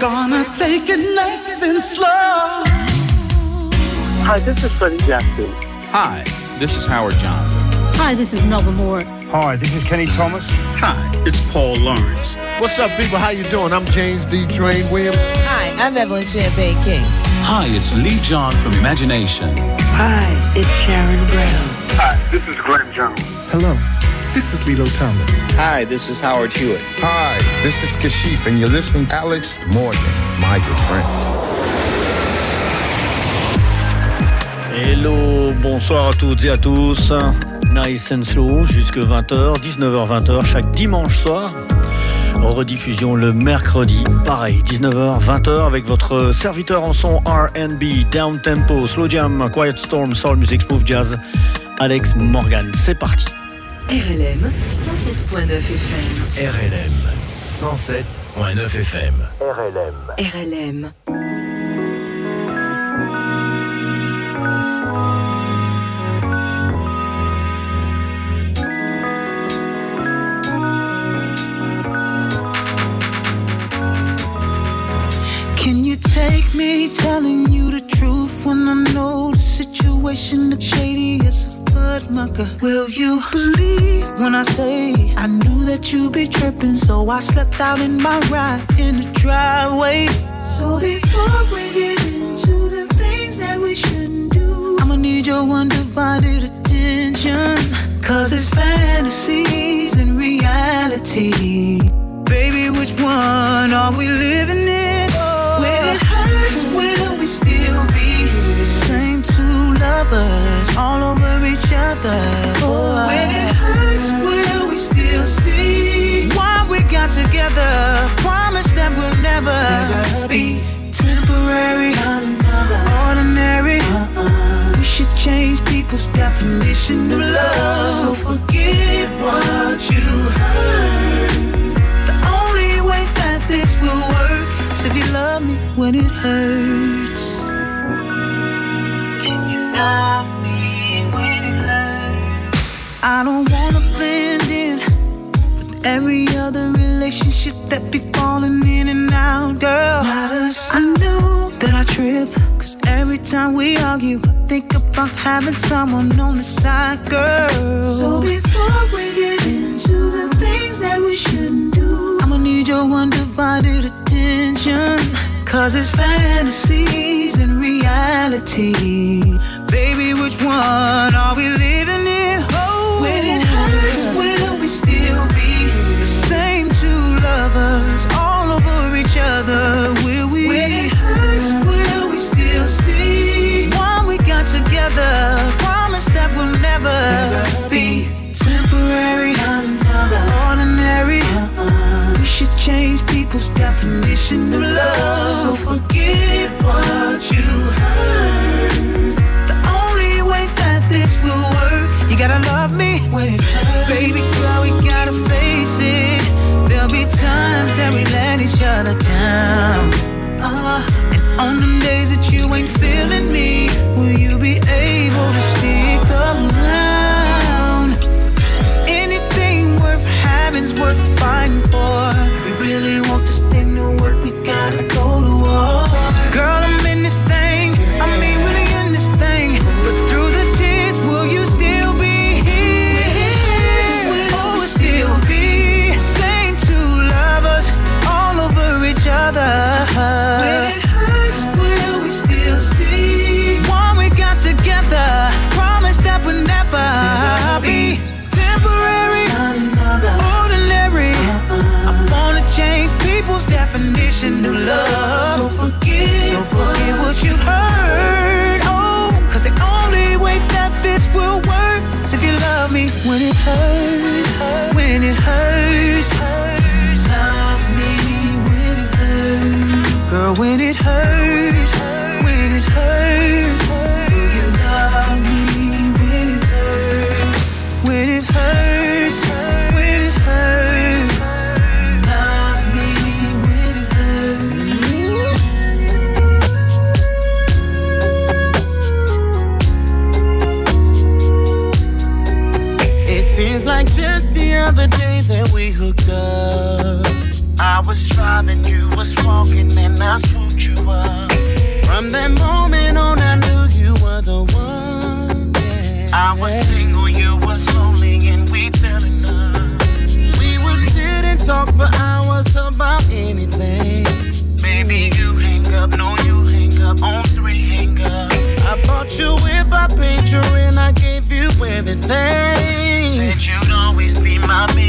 gonna take it nice and slow. Hi, this is Freddie Jackson. Hi, this is Howard Johnson. Hi, this is Melba Moore. Hi, this is Kenny Thomas. Hi, it's Paul Lawrence. What's up, people? How you doing? I'm James D. Train Williams. Hi, I'm Evelyn Champagne King. Hi, it's Lee John from Imagination. Hi, it's Sharon Brown. Hi, this is Glenn Jones. Hello, this is Lilo Thomas. Hi, this is Howard Hewitt. Hi, this is Kashif, and you're listening to Alex Morgan, my good friends. Hello, bonsoir à toutes et à tous. Nice and slow jusque 20h, 19h-20h chaque dimanche soir. Rediffusion le mercredi, pareil, 19h, 20h avec votre serviteur en son RB, down tempo, slow jam, quiet storm, soul music, smooth jazz, Alex Morgan. C'est parti. RLM 107.9 FM. RLM 107.9 FM. RLM. RLM. Can you take me telling you the truth when I know the situation looks shady as Will you believe when I say I knew that you'd be tripping, so I slept out in my ride in the driveway? So before we get into the things that we shouldn't do, I'ma need your undivided attention. Cause it's fantasies and reality. Baby, which one are we living in? Each other? Oh, when it hurts, will we still see why we got together? Promise that we'll never, be temporary, ordinary. Uh-uh. We should change people's definition of love. So forget what you heard. The only way that this will work is if you love me when it hurts. Can you love I don't wanna blend in with every other relationship that be falling in and out, girl. I know that I trip. Cause every time we argue, I think about having someone on the side, girl. So before we get into the things that we shouldn't do, I'ma need your undivided attention. Cause it's fantasies and reality. Baby, which one are we living other? Will we? When it hurts, will we still see why we got together? Promise that we'll never, be temporary, ordinary. Uh-uh. We should change people's definition of love. So forget what you heard. The only way that this will work, you gotta love me when it hurts. Baby girl, we gotta face it. There'll be times that we let each other Uh, and on the days that you ain't feeling me, will you be able to when it hurts. I was driving, you was walking, and I swooped you up. From that moment on, I knew you were the one. Yeah. I was single, you was lonely, and we fell in love. We would sit and talk for hours about anything. Baby, you hang up, no, you hang up, on three hang up. I bought you with my picture, and I gave you everything. Said you'd always be my man.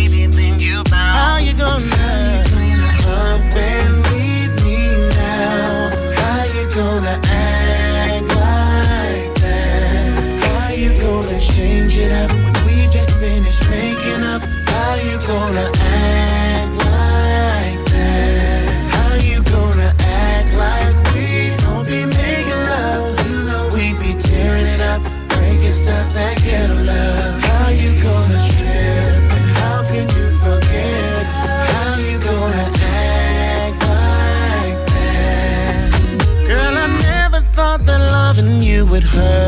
gonna act like that? How you gonna act like we don't be making love? You know we be tearing it up, breaking stuff that ghetto love. How you gonna trip? How can you forget? How you gonna act like that? Girl, I never thought that loving you would hurt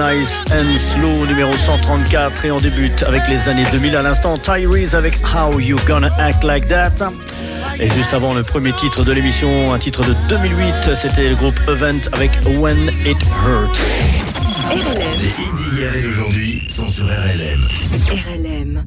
Nice and Slow numéro 134 et on débute avec les années 2000 à l'instant Tyrese avec How You Gonna Act Like That. Et juste avant le premier titre de l'émission un titre de 2008 c'était le groupe Event avec When It Hurts. Les idées et aujourd'hui sont sur RLM RLM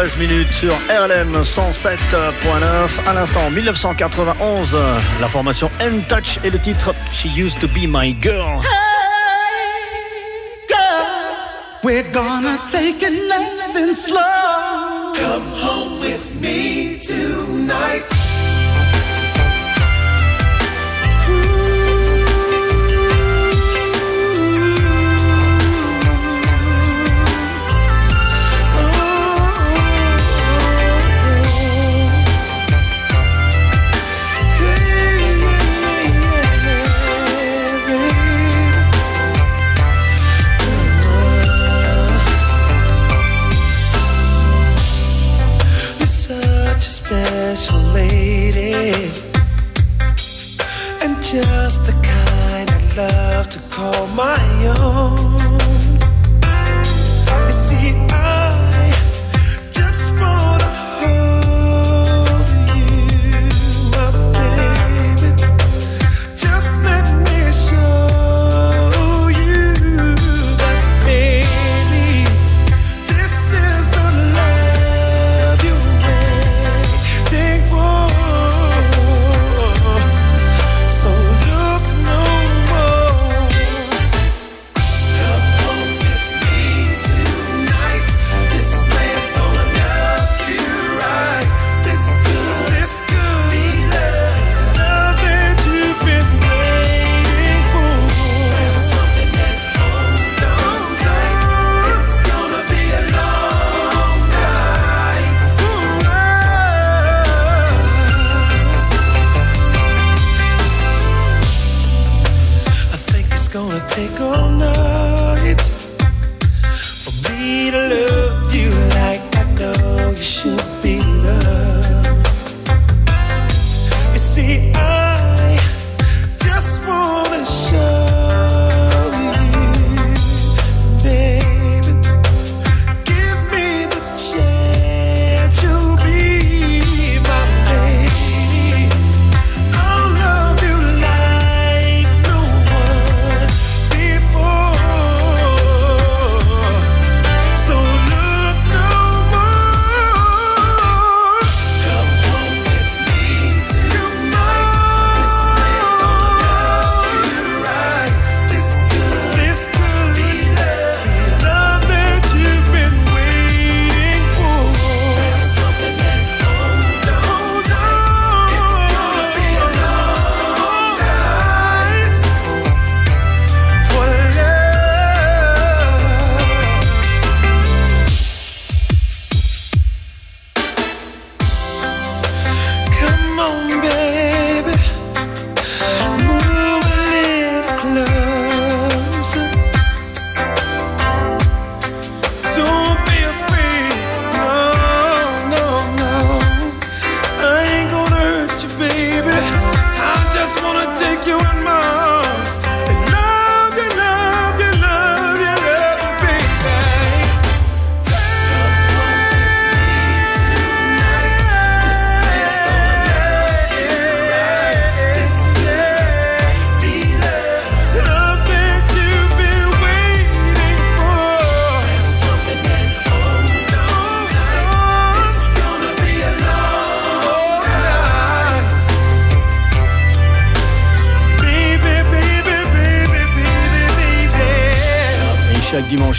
19h13 minutes sur RLM 107.9. À l'instant, 1991, la formation N-Touch et le titre She Used to Be My Girl. We're gonna take it nice and slow. Come home with me tonight. My own.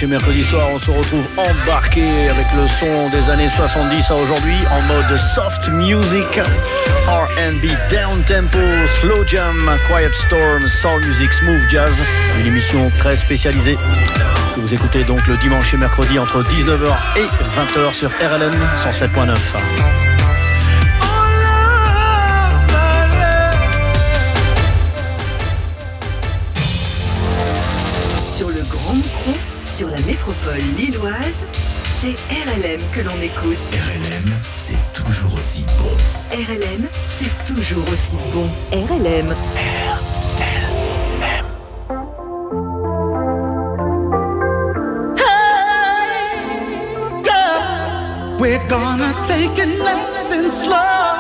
Mercredi soir, on se retrouve embarqué avec le son des années 70 à aujourd'hui en mode soft music, R&B, down tempo, slow jam, quiet storm, soul music, smooth jazz. Une émission très spécialisée que vous écoutez donc le dimanche et mercredi entre 19h et 20h sur RLM 107.9. métropole lilloise, c'est RLM que l'on écoute. RLM, c'est toujours aussi bon. RLM, c'est toujours aussi bon. RLM. We're gonna take it nice and slow.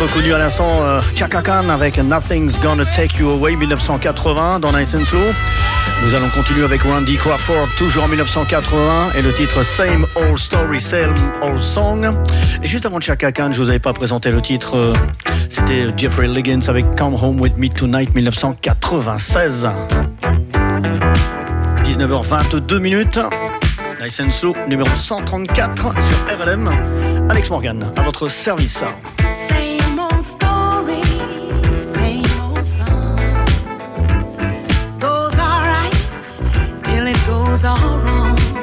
reconnu à l'instant euh, Chaka Khan avec Nothing's Gonna Take You Away 1980 dans Nice and Slow. Nous allons continuer avec Randy Crawford, toujours en 1980, et le titre Same Old Story, Same Old Song. Et juste avant Chaka Khan, je vous avais pas présenté le titre, euh, c'était Jeffrey Liggins avec Come Home With Me Tonight 1996. 19h22 minutes. Nice and Slow numéro 134 sur RLM. Alex Morgan, à votre service. all wrong.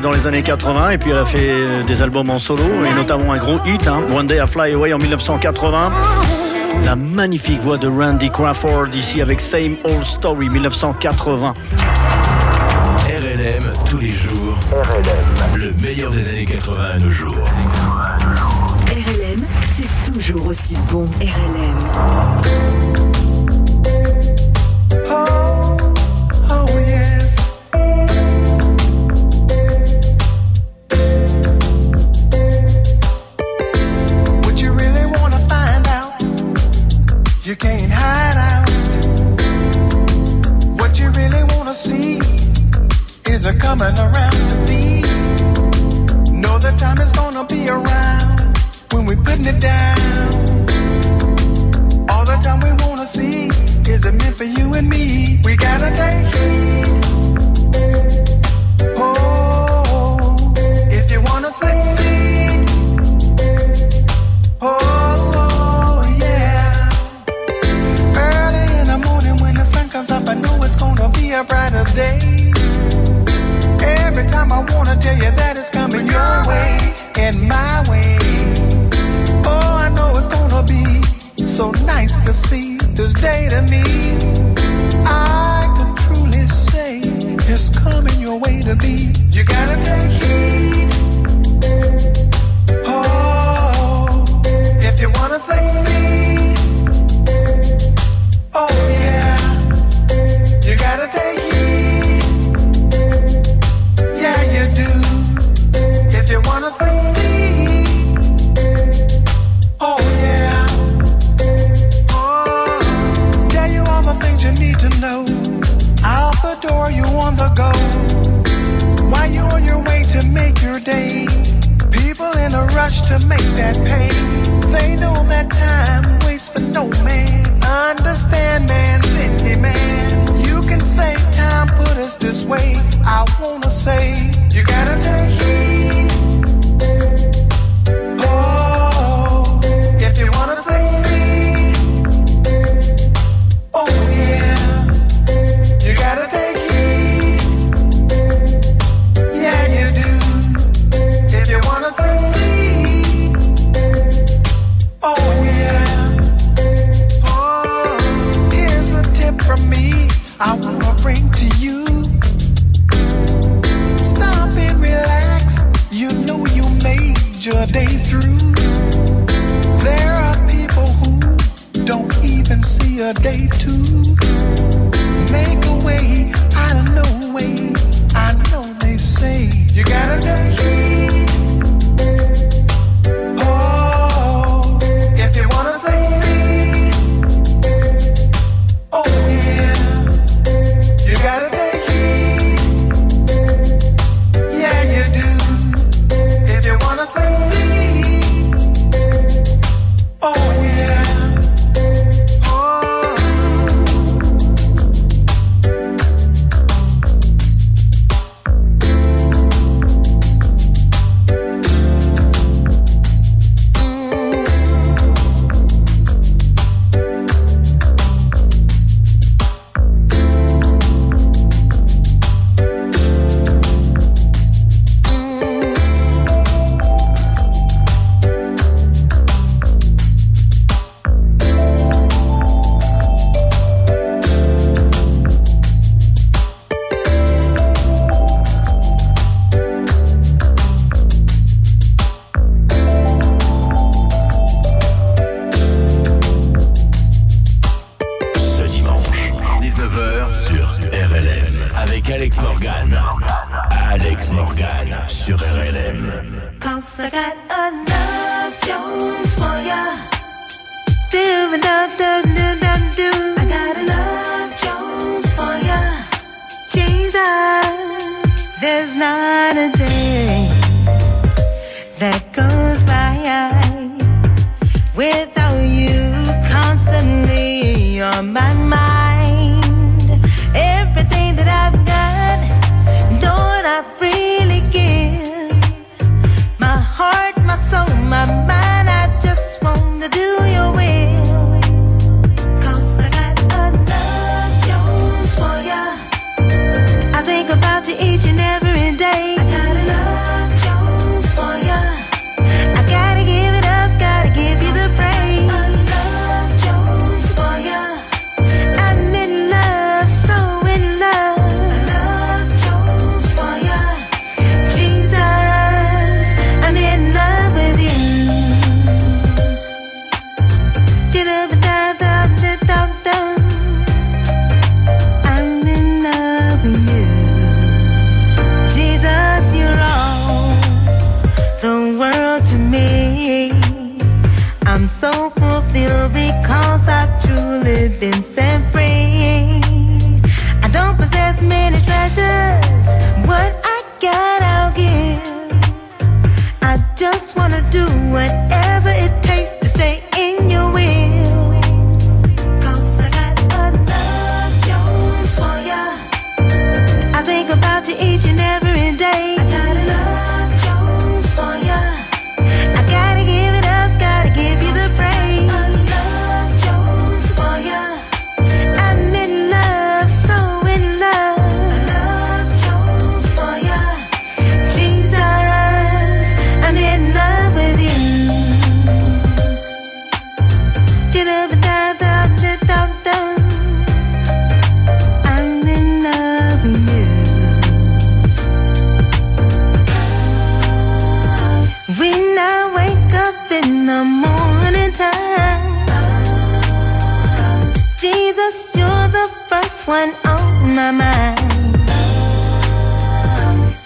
Dans les années 80 et puis elle a fait euh, des albums en solo et notamment un gros hit, hein, One Day I Fly Away en 1980. La magnifique voix de Randy Crawford ici avec Same Old Story 1980. RLM tous les jours. RLM. Le meilleur des années 80 à nos jours. RLM, c'est toujours aussi bon. RLM. Know time is gonna be around when we putting it down. All the time we wanna see is it meant for you and me? We gotta take heed. Oh, if you wanna succeed. Oh, yeah. Early in the morning when the sun comes up, I know it's gonna be a brighter day. Time I wanna tell you that it's coming your way and my way. Oh, I know it's gonna be so nice to see this day to me. I can truly say it's coming your way to be. You gotta take heed. Oh, if you wanna succeed. To make that pay. They know that time waits for no man. Understand, man, Cindy, man. You can say time put us this way. I wanna say you gotta there's not a day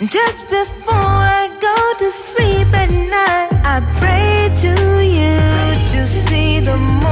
Just before I go to sleep at night, I pray to you to see the moon.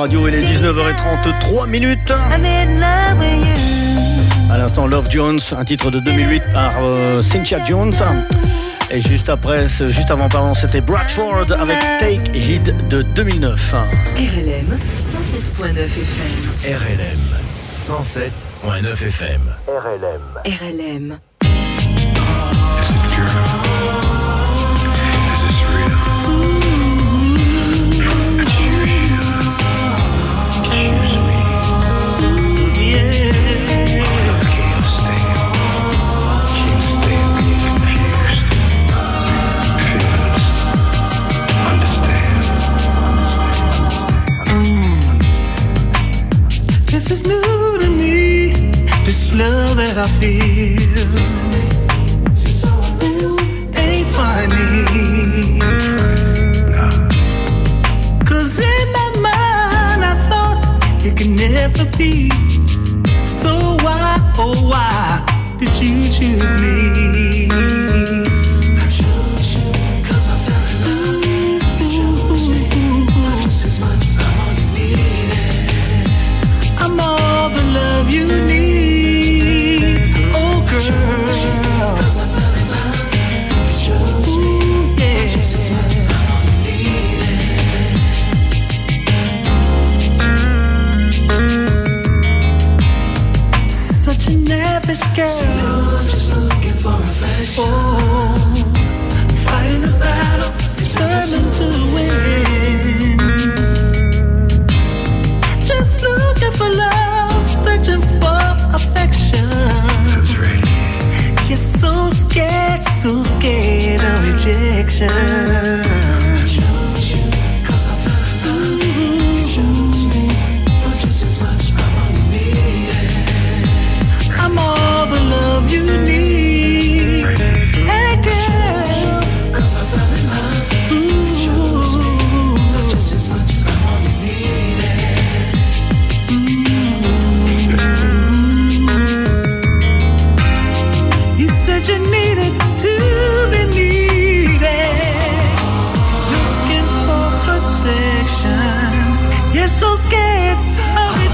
Radio, il est 19h33 minutes. À l'instant, Love Jones, un titre de 2008 par euh, Cynthia Jones. Et juste après, juste avant, pardon, c'était Bradford avec Take Heed de 2009. RLM 107.9 FM. RLM 107.9 FM. RLM. RLM. I feel.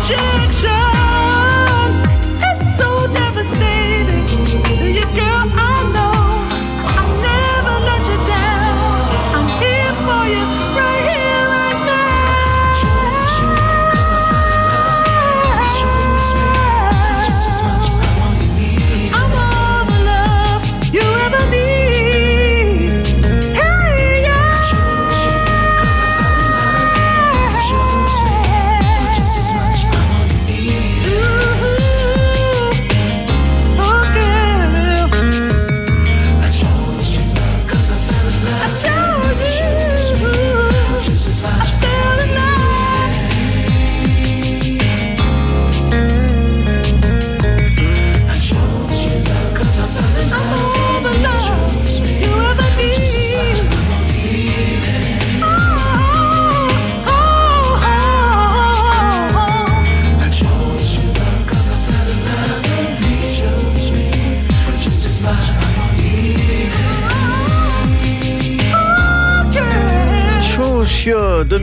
rejection.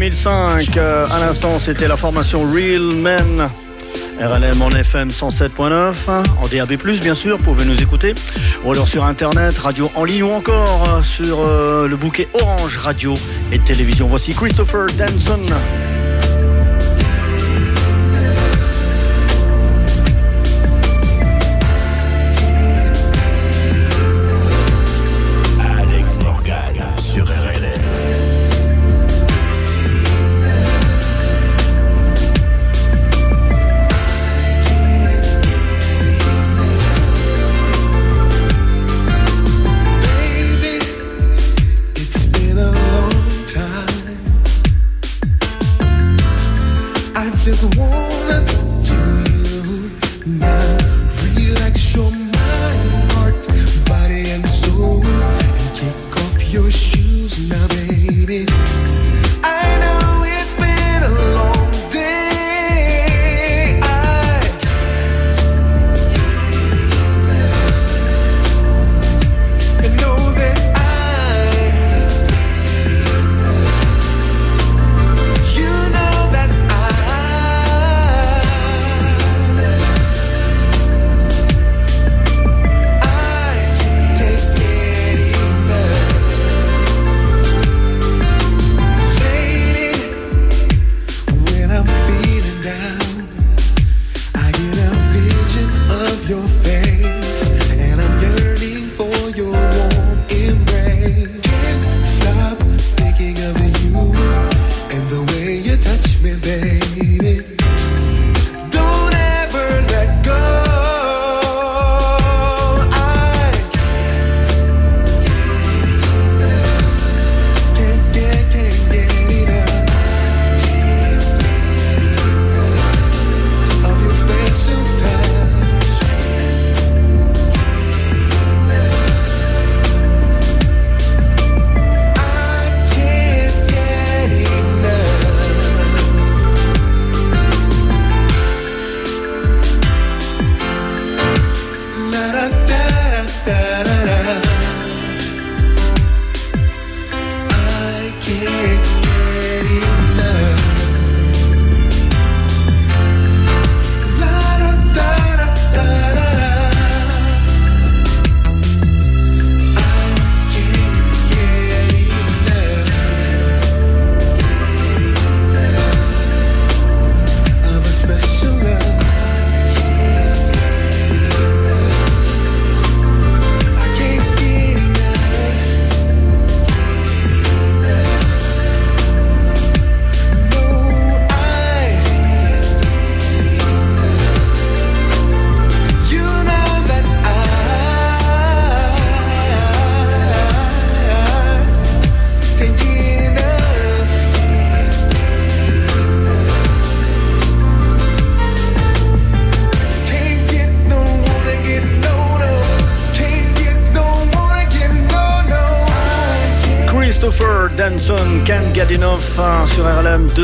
2005. Euh, à l'instant, c'était la formation Real Men. RLM en FM 107.9, en DAB+, bien sûr, Vous pouvez nous écouter, ou alors sur Internet, radio en ligne, ou encore euh, sur euh, le bouquet Orange Radio et Télévision. Voici Christopher Danson.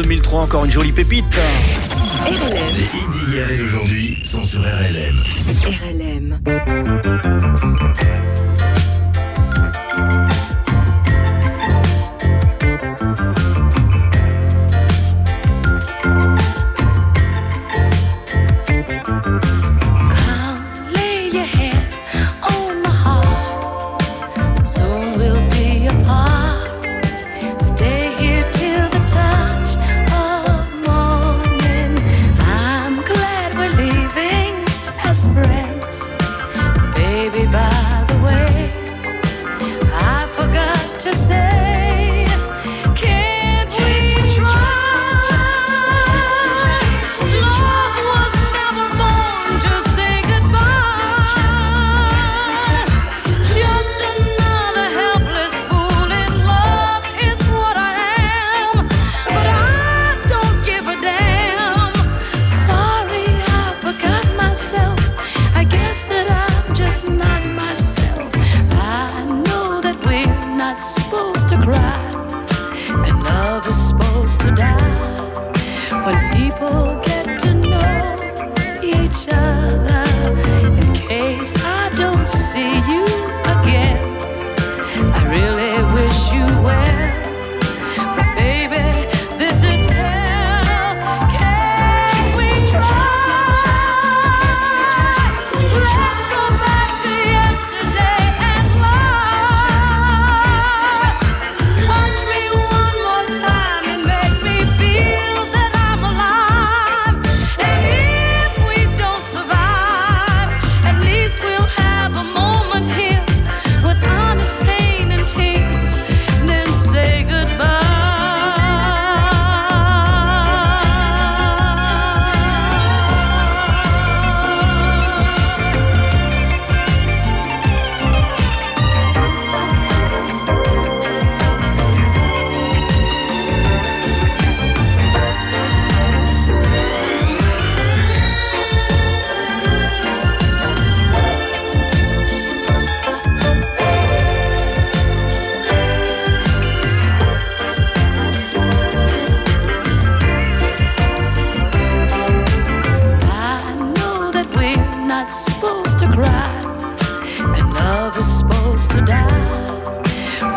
2003, encore une jolie pépite.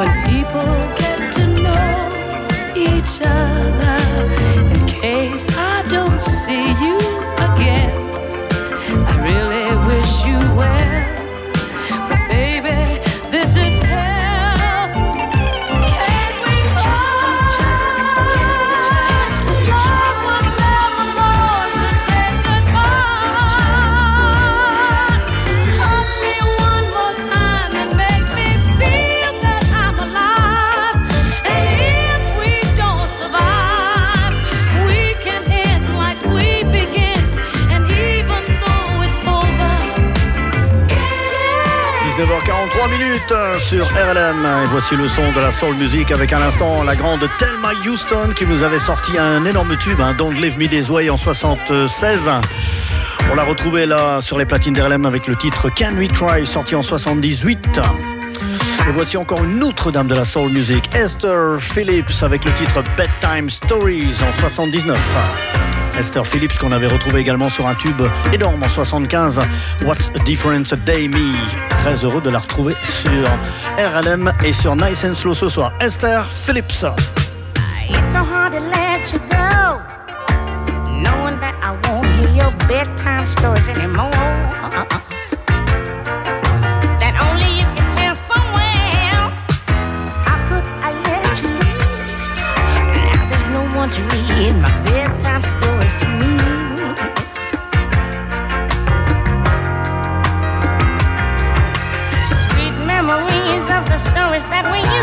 when people get to know each other. Sur RLM. Et voici le son de la soul music avec à l'instant la grande Thelma Houston qui nous avait sorti un énorme tube, hein, Don't Leave Me This Way en 76. On l'a retrouvé là sur les platines d'RLM avec le titre Can We Try sorti en 78. Et voici encore une autre dame de la soul music, Esther Phillips avec le titre Bedtime Stories en 79. Esther Phillips qu'on avait retrouvé également sur un tube énorme en 75, What's a Difference Day Me? Très heureux de la retrouver sur RLM et sur Nice and Slow ce soir. Esther Phillips. That only you can tell so well. How could I let you leave? Now there's no one to my wish that we use.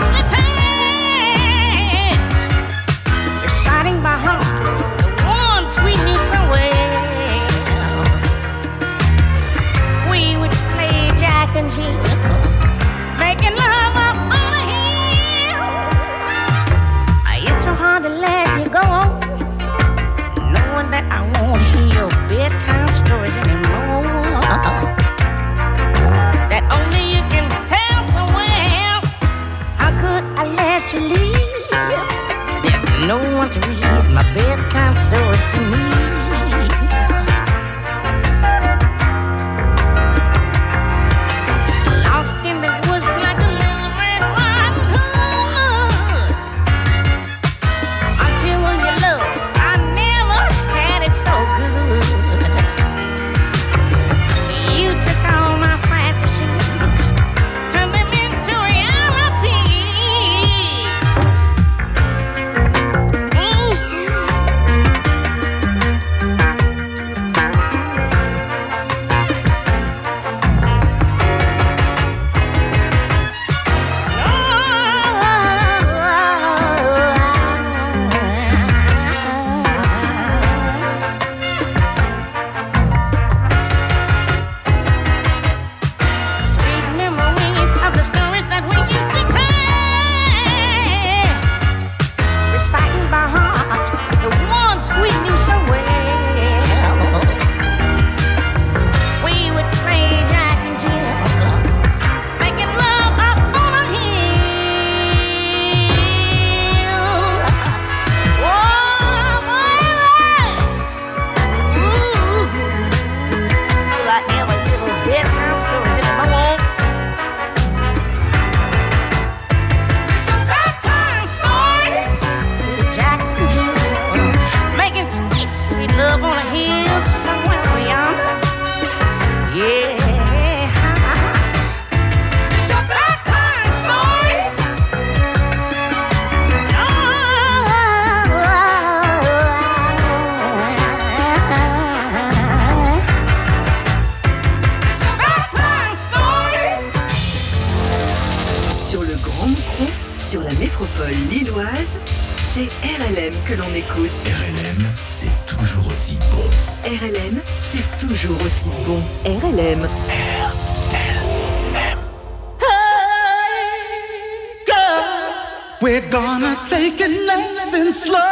My bedtime stories to me. Slow.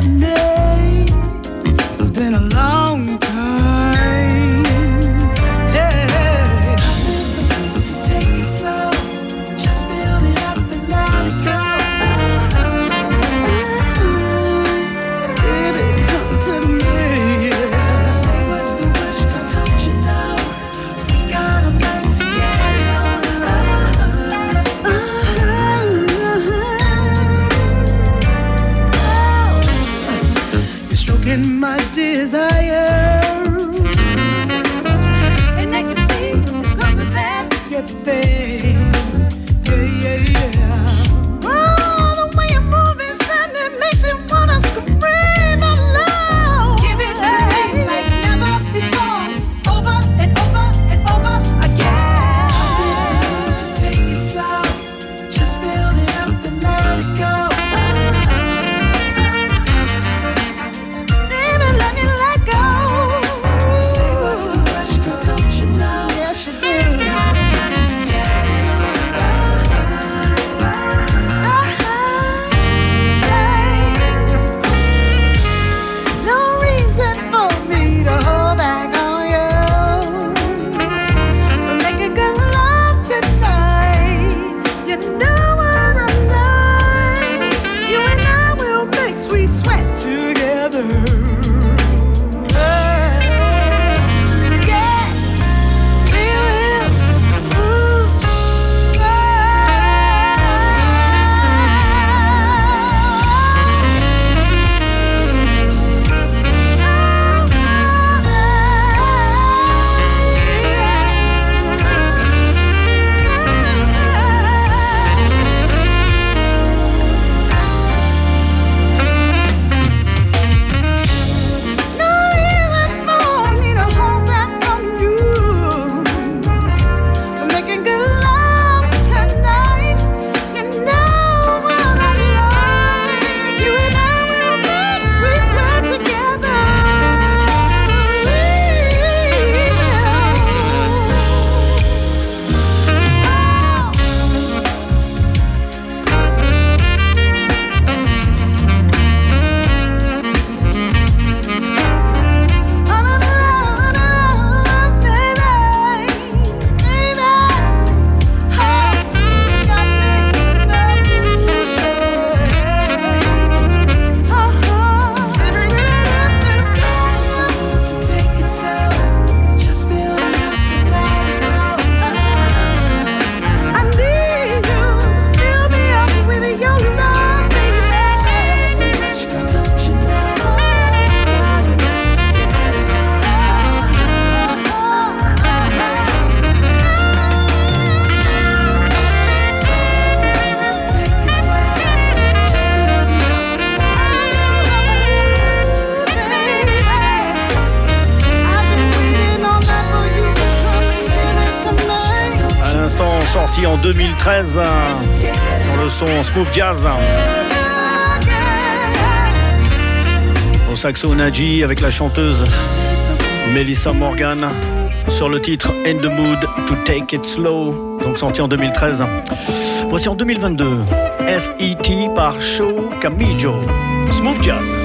sadness. Smooth Jazz. Au saxo Naji avec la chanteuse Melissa Morgan sur le titre In the Mood to Take It Slow, donc sorti en 2013. Voici en 2022 SET par Show Camijo. Smooth Jazz.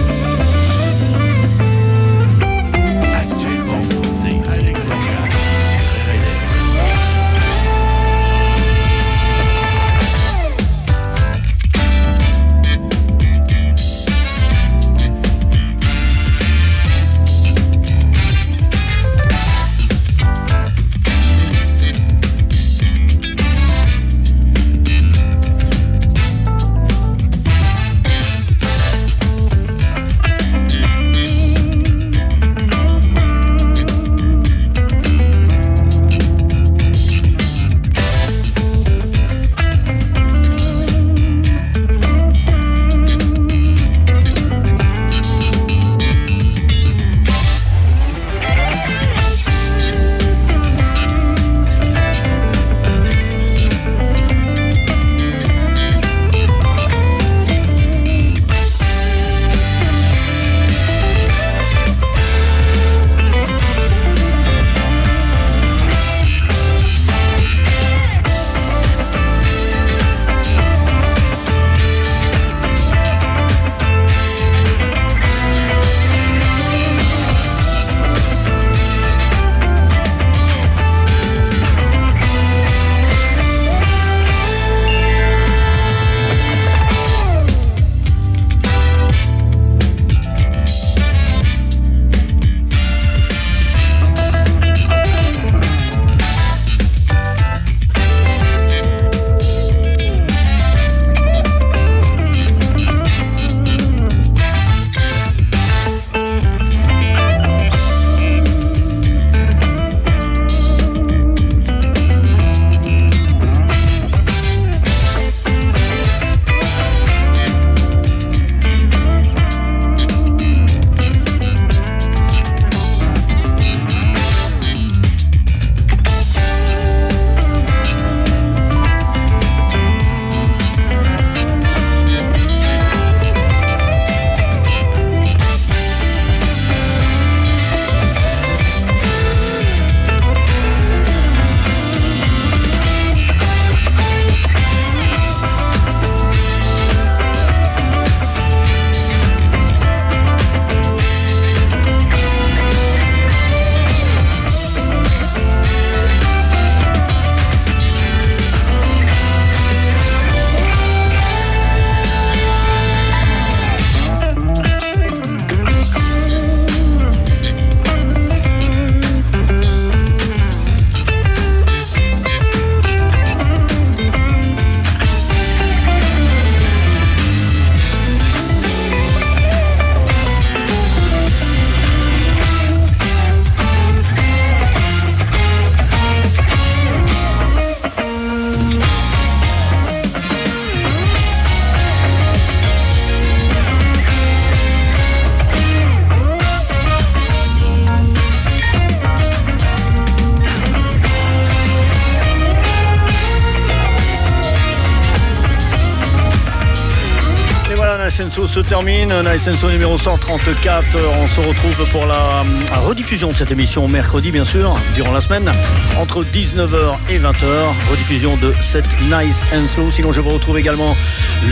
Se termine. Nice and Slow numéro 134. On se retrouve pour la, la rediffusion de cette émission mercredi, bien sûr, durant la semaine, entre 19h et 20h. Rediffusion de cette Nice and Slow. Sinon, je vous retrouve également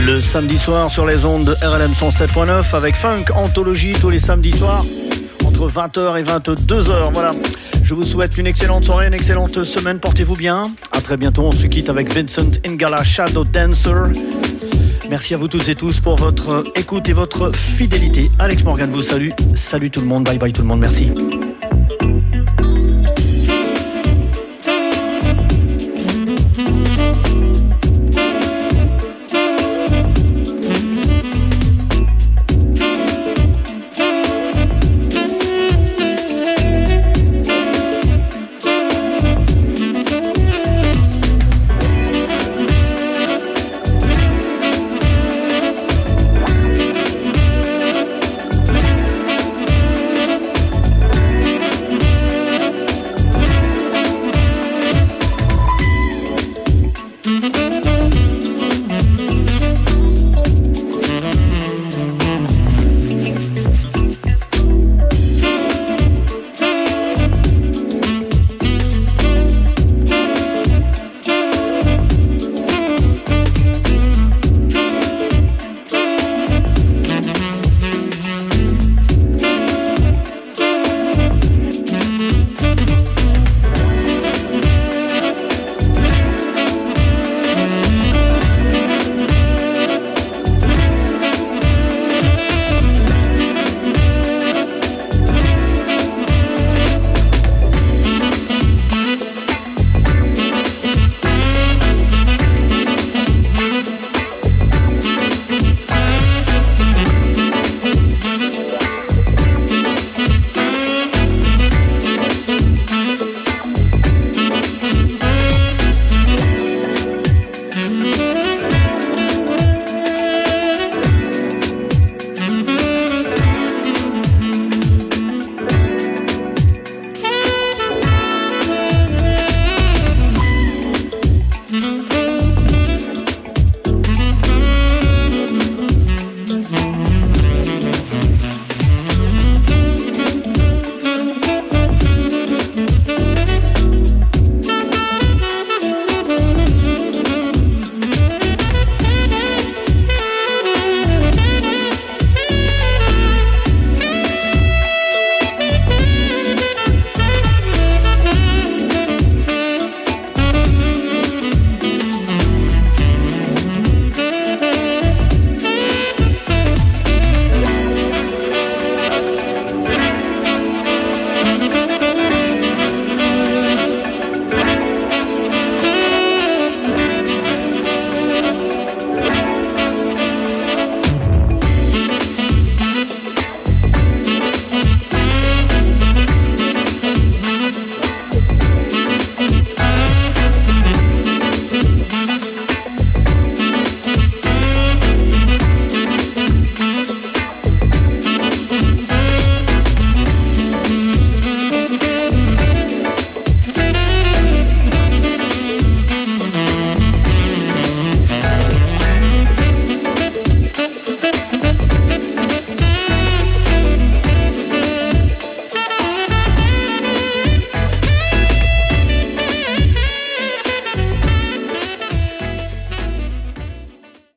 le samedi soir sur les ondes de RLM 107.9 avec Funk Anthologie tous les samedis soirs entre 20h et 22h. Voilà. Je vous souhaite une excellente soirée, une excellente semaine. Portez-vous bien. À très bientôt. On se quitte avec Vincent Ingala, Shadow Dancer. Merci à vous tous et tous pour votre écoute et votre fidélité. Alex Morgan vous salue. Salut tout le monde. Bye bye tout le monde. Merci.